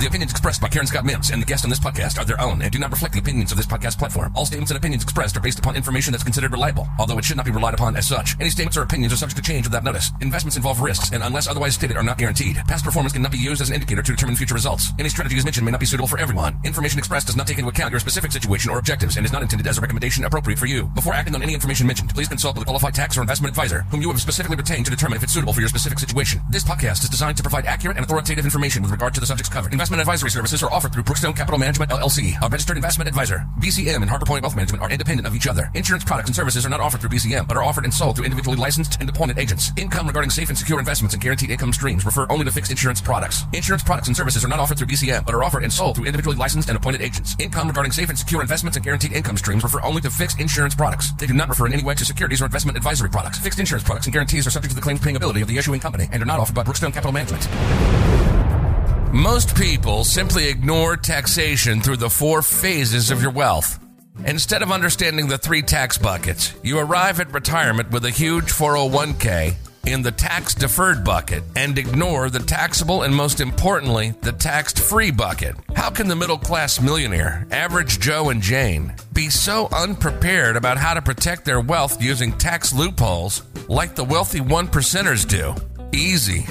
The opinions expressed by Karen Scott Mims and the guests on this podcast are their own and do not reflect the opinions of this podcast platform. All statements and opinions expressed are based upon information that's considered reliable, although it should not be relied upon as such. Any statements or opinions are subject to change without notice. Investments involve risks and, unless otherwise stated, are not guaranteed. Past performance cannot be used as an indicator to determine future results. Any strategy as mentioned may not be suitable for everyone. Information expressed does not take into account your specific situation or objectives and is not intended as a recommendation appropriate for you. Before acting on any information mentioned, please consult with a qualified tax or investment advisor whom you have specifically retained to determine if it's suitable for your specific situation. This podcast is designed to provide accurate and authoritative information with regard to the subjects covered. Advisory services are offered through Brookstone Capital Management LLC, a registered investment advisor. BCM and Harbor Point Wealth Management are independent of each other. Insurance products and services are not offered through BCM, but are offered and sold through individually licensed and appointed agents. Income regarding safe and secure investments and guaranteed income streams refer only to fixed insurance products. Insurance products and services are not offered through BCM, but are offered and sold through individually licensed and appointed agents. Income regarding safe and secure investments and guaranteed income streams refer only to fixed insurance products. They do not refer in any way to securities or investment advisory products. Fixed insurance products and guarantees are subject to the claims paying ability of the issuing company and are not offered by Brookstone Capital Management. Most people simply ignore taxation through the four phases of your wealth. Instead of understanding the three tax buckets, you arrive at retirement with a huge 401k in the tax deferred bucket and ignore the taxable and most importantly, the taxed free bucket. How can the middle class millionaire, average Joe and Jane, be so unprepared about how to protect their wealth using tax loopholes like the wealthy one percenters do? Easy.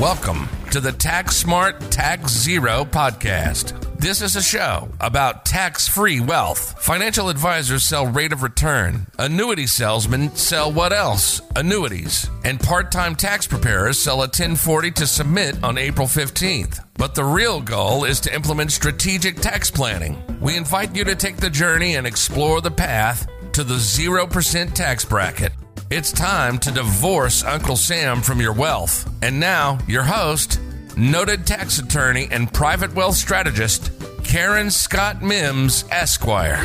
Welcome to the Tax Smart Tax Zero podcast. This is a show about tax free wealth. Financial advisors sell rate of return. Annuity salesmen sell what else? Annuities. And part time tax preparers sell a 1040 to submit on April 15th. But the real goal is to implement strategic tax planning. We invite you to take the journey and explore the path to the 0% tax bracket. It's time to divorce Uncle Sam from your wealth. And now, your host, noted tax attorney and private wealth strategist, Karen Scott Mims, Esquire.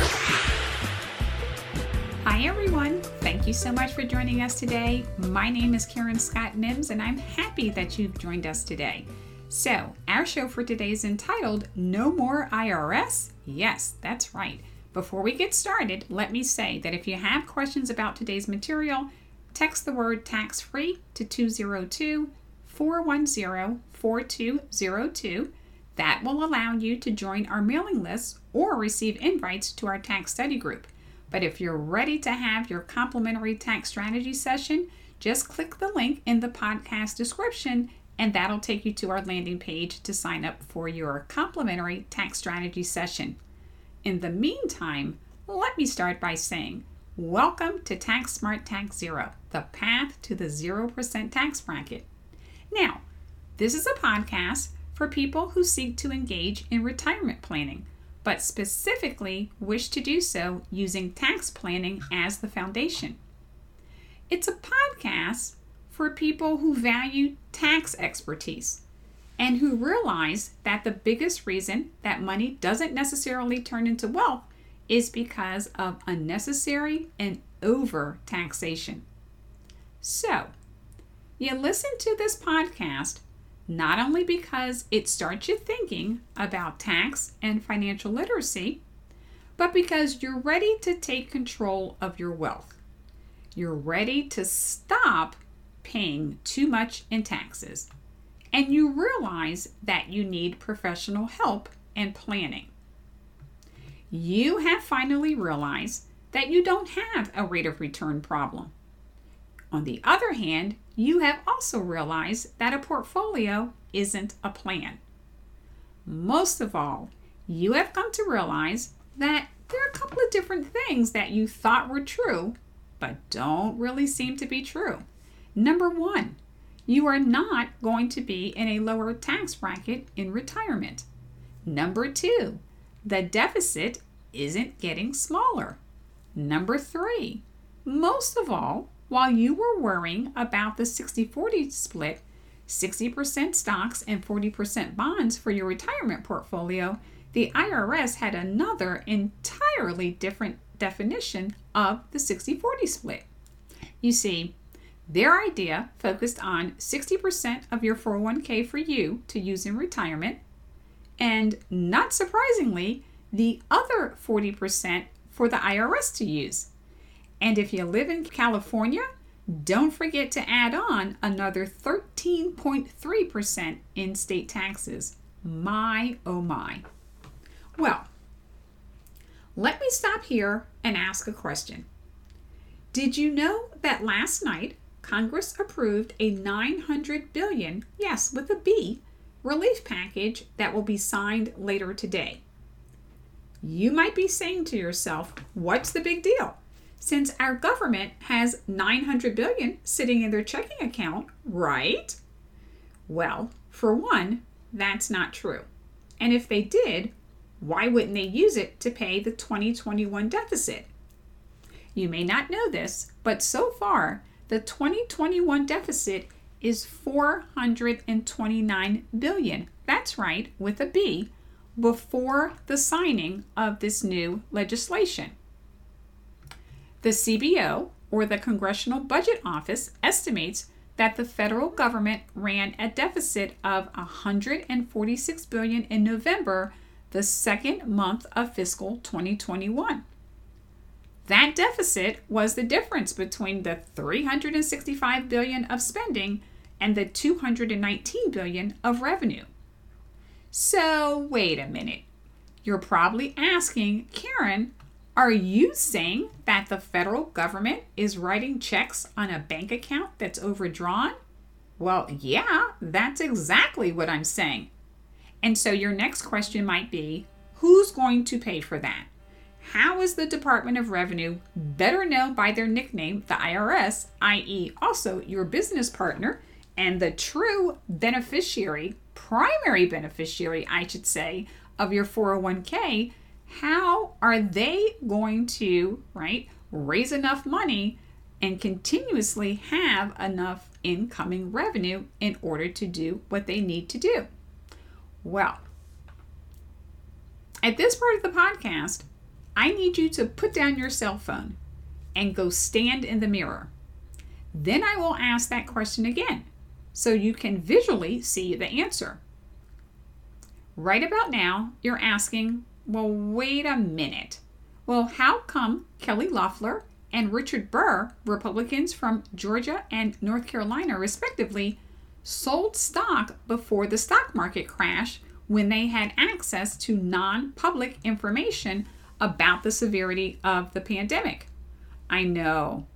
Hi, everyone. Thank you so much for joining us today. My name is Karen Scott Mims, and I'm happy that you've joined us today. So, our show for today is entitled No More IRS? Yes, that's right. Before we get started, let me say that if you have questions about today's material, text the word tax free to 202 410 4202. That will allow you to join our mailing list or receive invites to our tax study group. But if you're ready to have your complimentary tax strategy session, just click the link in the podcast description and that'll take you to our landing page to sign up for your complimentary tax strategy session. In the meantime, let me start by saying, Welcome to Tax Smart Tax Zero, the path to the 0% tax bracket. Now, this is a podcast for people who seek to engage in retirement planning, but specifically wish to do so using tax planning as the foundation. It's a podcast for people who value tax expertise and who realize that the biggest reason that money doesn't necessarily turn into wealth is because of unnecessary and over taxation. So, you listen to this podcast not only because it starts you thinking about tax and financial literacy, but because you're ready to take control of your wealth. You're ready to stop paying too much in taxes and you realize that you need professional help and planning. You have finally realized that you don't have a rate of return problem. On the other hand, you have also realized that a portfolio isn't a plan. Most of all, you have come to realize that there are a couple of different things that you thought were true, but don't really seem to be true. Number one, you are not going to be in a lower tax bracket in retirement. Number two, the deficit isn't getting smaller. Number three, most of all, while you were worrying about the 60 40 split, 60% stocks and 40% bonds for your retirement portfolio, the IRS had another entirely different definition of the 60 40 split. You see, their idea focused on 60% of your 401k for you to use in retirement, and not surprisingly, the other 40% for the IRS to use. And if you live in California, don't forget to add on another 13.3% in state taxes. My, oh my. Well, let me stop here and ask a question. Did you know that last night Congress approved a 900 billion, yes, with a B, relief package that will be signed later today? You might be saying to yourself, what's the big deal? Since our government has 900 billion sitting in their checking account, right? Well, for one, that's not true. And if they did, why wouldn't they use it to pay the 2021 deficit? You may not know this, but so far, the 2021 deficit is 429 billion. That's right, with a B, before the signing of this new legislation. The CBO, or the Congressional Budget Office, estimates that the federal government ran a deficit of 146 billion in November, the second month of fiscal 2021. That deficit was the difference between the 365 billion of spending and the 219 billion of revenue. So, wait a minute. You're probably asking, Karen, are you saying that the federal government is writing checks on a bank account that's overdrawn? Well, yeah, that's exactly what I'm saying. And so your next question might be who's going to pay for that? How is the Department of Revenue, better known by their nickname, the IRS, i.e., also your business partner, and the true beneficiary, primary beneficiary, I should say, of your 401k, how are they going to, right, raise enough money and continuously have enough incoming revenue in order to do what they need to do? Well, at this part of the podcast, I need you to put down your cell phone and go stand in the mirror. Then I will ask that question again so you can visually see the answer. Right about now, you're asking, well, wait a minute. Well, how come Kelly Loeffler and Richard Burr, Republicans from Georgia and North Carolina, respectively, sold stock before the stock market crash when they had access to non public information about the severity of the pandemic? I know.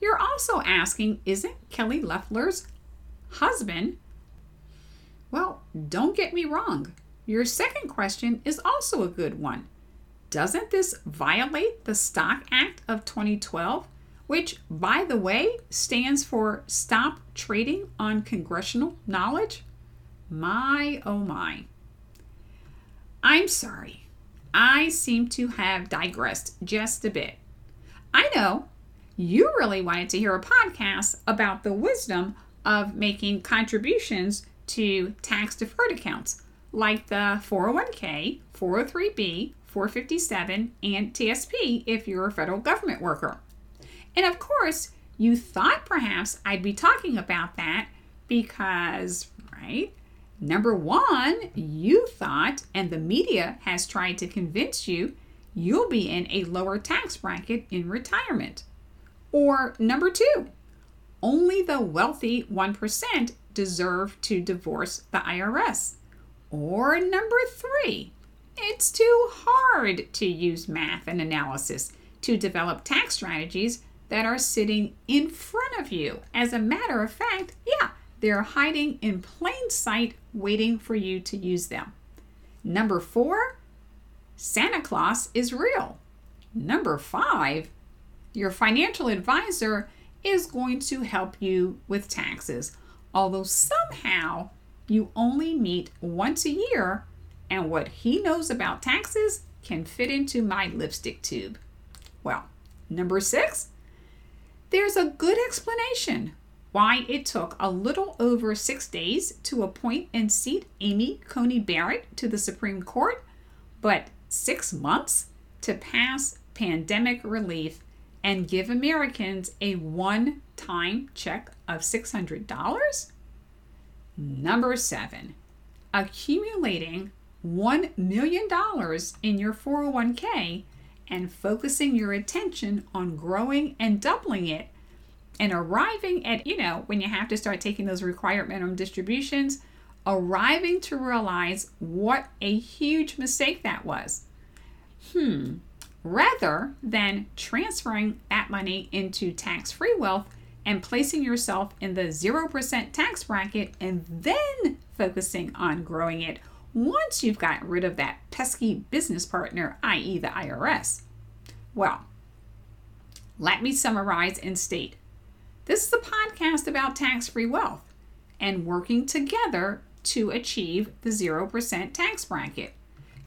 You're also asking, isn't Kelly Loeffler's husband? Well, don't get me wrong. Your second question is also a good one. Doesn't this violate the Stock Act of 2012, which, by the way, stands for Stop Trading on Congressional Knowledge? My, oh my. I'm sorry. I seem to have digressed just a bit. I know you really wanted to hear a podcast about the wisdom of making contributions to tax deferred accounts like the 401k, 403b, 457, and TSP if you're a federal government worker. And of course, you thought perhaps I'd be talking about that because, right? Number one, you thought, and the media has tried to convince you, you'll be in a lower tax bracket in retirement. Or number two, only the wealthy 1% deserve to divorce the IRS. Or number three, it's too hard to use math and analysis to develop tax strategies that are sitting in front of you. As a matter of fact, yeah, they're hiding in plain sight, waiting for you to use them. Number four, Santa Claus is real. Number five, your financial advisor is going to help you with taxes, although somehow you only meet once a year, and what he knows about taxes can fit into my lipstick tube. Well, number six, there's a good explanation why it took a little over six days to appoint and seat Amy Coney Barrett to the Supreme Court, but six months to pass pandemic relief and give Americans a one time check of $600? Number seven, accumulating $1 million in your 401k and focusing your attention on growing and doubling it and arriving at, you know, when you have to start taking those required minimum distributions arriving to realize what a huge mistake that was. Hmm, rather than transferring that money into tax free wealth and placing yourself in the 0% tax bracket and then focusing on growing it once you've got rid of that pesky business partner, i.e., the IRS. Well, let me summarize and state this is a podcast about tax free wealth and working together to achieve the 0% tax bracket.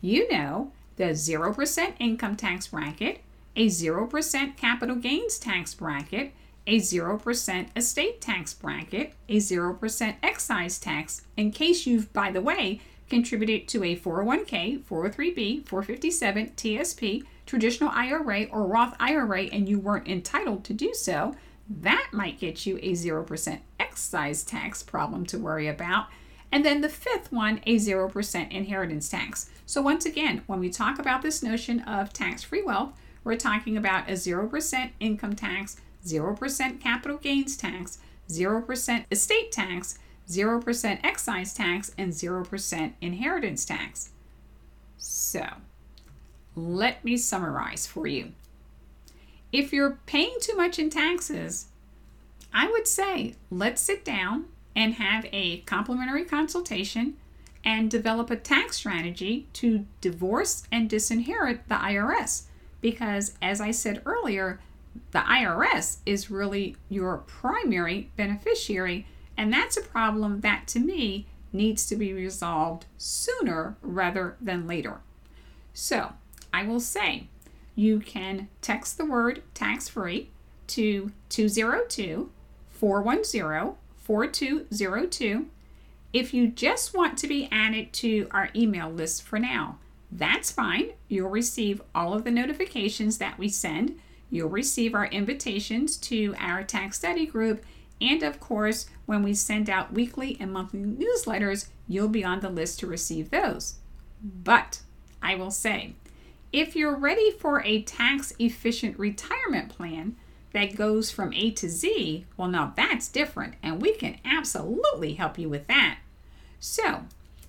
You know, the 0% income tax bracket, a 0% capital gains tax bracket, a 0% estate tax bracket, a 0% excise tax, in case you've, by the way, contributed to a 401k, 403b, 457, TSP, traditional IRA, or Roth IRA and you weren't entitled to do so, that might get you a 0% excise tax problem to worry about. And then the fifth one, a 0% inheritance tax. So, once again, when we talk about this notion of tax free wealth, we're talking about a 0% income tax, 0% capital gains tax, 0% estate tax, 0% excise tax, and 0% inheritance tax. So, let me summarize for you. If you're paying too much in taxes, I would say let's sit down and have a complimentary consultation and develop a tax strategy to divorce and disinherit the IRS. Because, as I said earlier, the IRS is really your primary beneficiary, and that's a problem that to me needs to be resolved sooner rather than later. So, I will say you can text the word tax free to 202 410 4202 if you just want to be added to our email list for now. That's fine. You'll receive all of the notifications that we send. You'll receive our invitations to our tax study group. And of course, when we send out weekly and monthly newsletters, you'll be on the list to receive those. But I will say, if you're ready for a tax efficient retirement plan, that goes from A to Z, well, now that's different, and we can absolutely help you with that. So,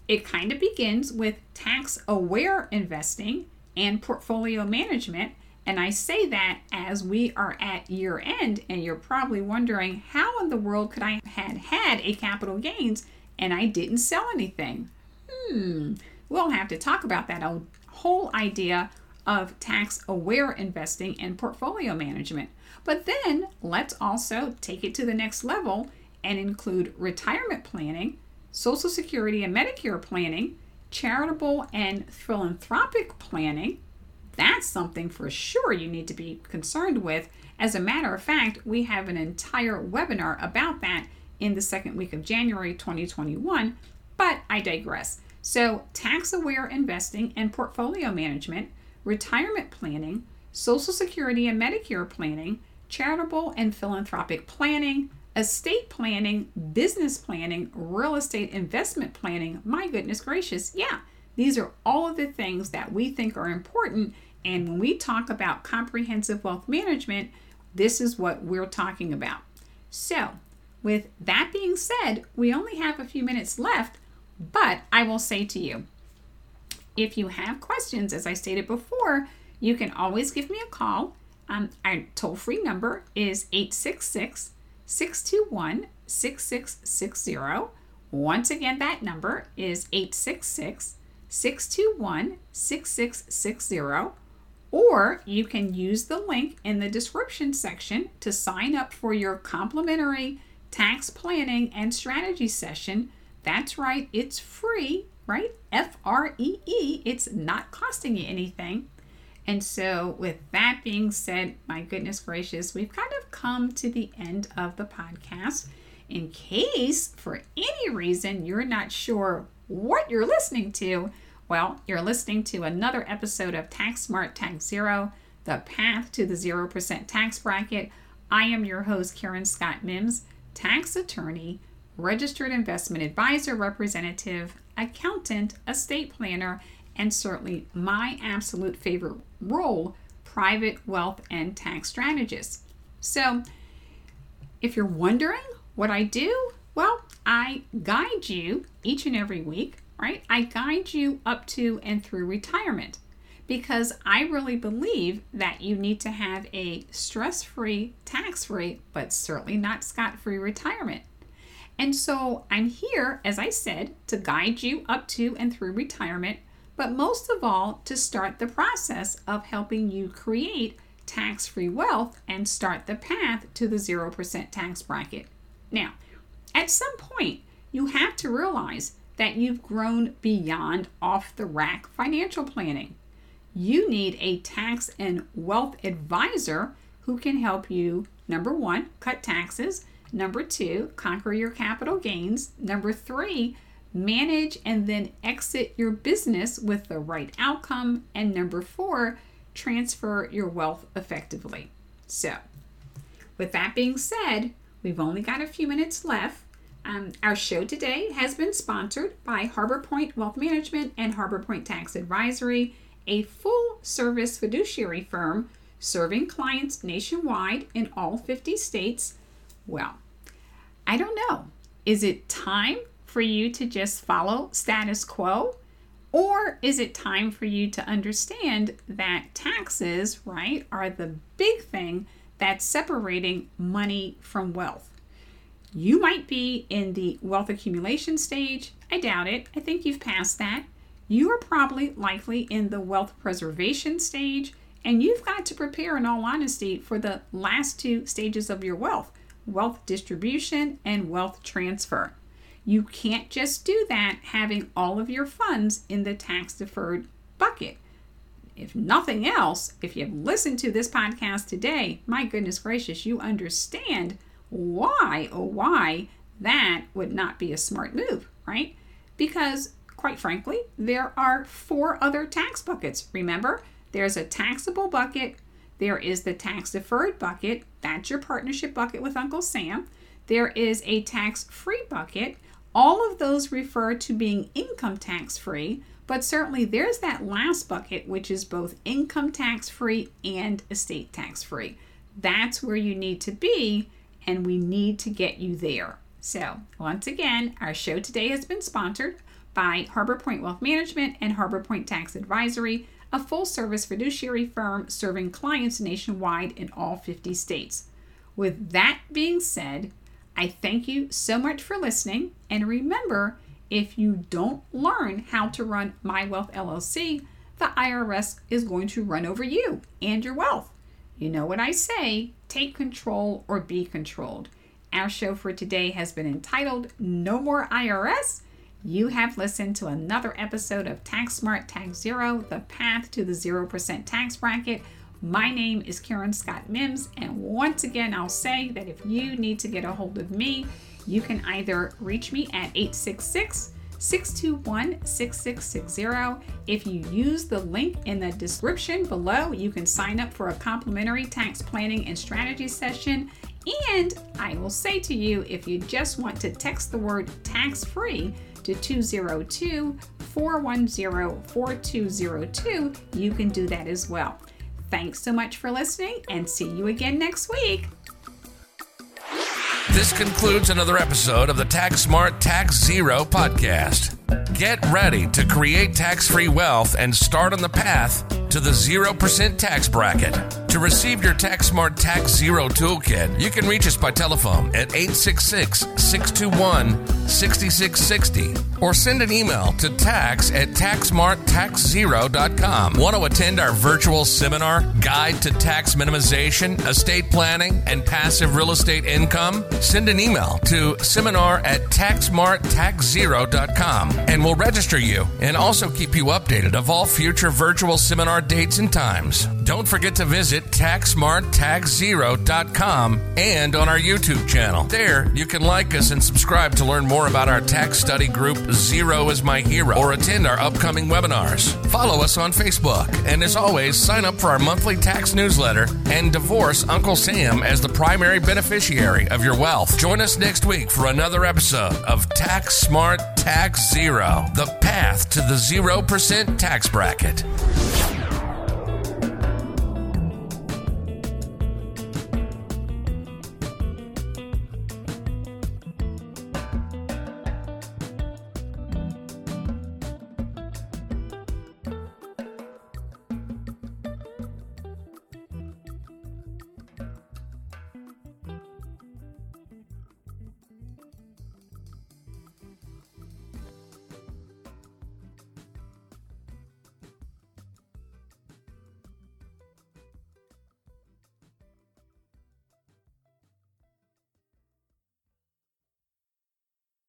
it kind of begins with tax aware investing and portfolio management. And I say that as we are at year end, and you're probably wondering how in the world could I had had a capital gains and I didn't sell anything? Hmm, we'll have to talk about that whole idea of tax aware investing and portfolio management. But then let's also take it to the next level and include retirement planning, Social Security and Medicare planning, charitable and philanthropic planning. That's something for sure you need to be concerned with. As a matter of fact, we have an entire webinar about that in the second week of January 2021, but I digress. So, tax aware investing and portfolio management, retirement planning, Social Security and Medicare planning, charitable and philanthropic planning, estate planning, business planning, real estate investment planning. My goodness gracious, yeah, these are all of the things that we think are important. And when we talk about comprehensive wealth management, this is what we're talking about. So, with that being said, we only have a few minutes left, but I will say to you if you have questions, as I stated before, you can always give me a call um, our toll free number is 866 621 6660. Once again, that number is 866 621 6660. Or you can use the link in the description section to sign up for your complimentary tax planning and strategy session. That's right, it's free, right? F R E E. It's not costing you anything. And so, with that being said, my goodness gracious, we've kind of come to the end of the podcast. In case for any reason you're not sure what you're listening to, well, you're listening to another episode of Tax Smart Tax Zero, the path to the 0% tax bracket. I am your host, Karen Scott Mims, tax attorney, registered investment advisor representative, accountant, estate planner, and certainly my absolute favorite role private wealth and tax strategist. So, if you're wondering what I do, well, I guide you each and every week, right? I guide you up to and through retirement because I really believe that you need to have a stress free, tax free, but certainly not scot free retirement. And so I'm here, as I said, to guide you up to and through retirement, but most of all, to start the process of helping you create tax free wealth and start the path to the 0% tax bracket. Now, at some point, you have to realize that you've grown beyond off the rack financial planning. You need a tax and wealth advisor who can help you, number one, cut taxes, number two, conquer your capital gains, number three, manage and then exit your business with the right outcome, and number four, transfer your wealth effectively. So, with that being said, we've only got a few minutes left. Um, our show today has been sponsored by Harbor Point Wealth Management and Harbor Point Tax Advisory, a full service fiduciary firm serving clients nationwide in all 50 states. Well, I don't know. Is it time for you to just follow status quo? Or is it time for you to understand that taxes, right, are the big thing that's separating money from wealth? You might be in the wealth accumulation stage. I doubt it. I think you've passed that. You are probably likely in the wealth preservation stage, and you've got to prepare, in all honesty, for the last two stages of your wealth wealth distribution and wealth transfer. You can't just do that having all of your funds in the tax deferred bucket. If nothing else, if you've listened to this podcast today, my goodness gracious, you understand why, oh, why that would not be a smart move, right? Because, quite frankly, there are four other tax buckets. Remember, there's a taxable bucket, there is the tax deferred bucket, that's your partnership bucket with Uncle Sam. There is a tax free bucket. All of those refer to being income tax free, but certainly there's that last bucket, which is both income tax free and estate tax free. That's where you need to be and we need to get you there. So, once again, our show today has been sponsored by Harbor Point Wealth Management and Harbor Point Tax Advisory, a full service fiduciary firm serving clients nationwide in all 50 states. With that being said, I thank you so much for listening. And remember, if you don't learn how to run My Wealth LLC, the IRS is going to run over you and your wealth. You know what I say take control or be controlled. Our show for today has been entitled No More IRS. You have listened to another episode of Tax Smart Tax Zero, the path to the 0% tax bracket. My name is Karen Scott Mims, and once again, I'll say that if you need to get a hold of me, you can either reach me at 866 621 6660. If you use the link in the description below, you can sign up for a complimentary tax planning and strategy session. And I will say to you if you just want to text the word tax free to 202 410 4202, you can do that as well. Thanks so much for listening and see you again next week. This concludes another episode of the Tax Smart Tax Zero podcast. Get ready to create tax free wealth and start on the path to the 0% tax bracket. To receive your Tax Smart Tax Zero toolkit, you can reach us by telephone at 866 621 6660 or send an email to tax at taxsmarttaxzero.com. Want to attend our virtual seminar, Guide to Tax Minimization, Estate Planning, and Passive Real Estate Income? Send an email to seminar at taxsmarttaxzero.com and we'll register you and also keep you updated of all future virtual seminar dates and times. Don't forget to visit taxsmarttaxzero.com and on our YouTube channel. There, you can like us and subscribe to learn more about our tax study group Zero is My Hero or attend our upcoming webinars. Follow us on Facebook and as always, sign up for our monthly tax newsletter and divorce Uncle Sam as the primary beneficiary of your wealth. Join us next week for another episode of Tax Smart Tax Zero, the path to the 0% tax bracket.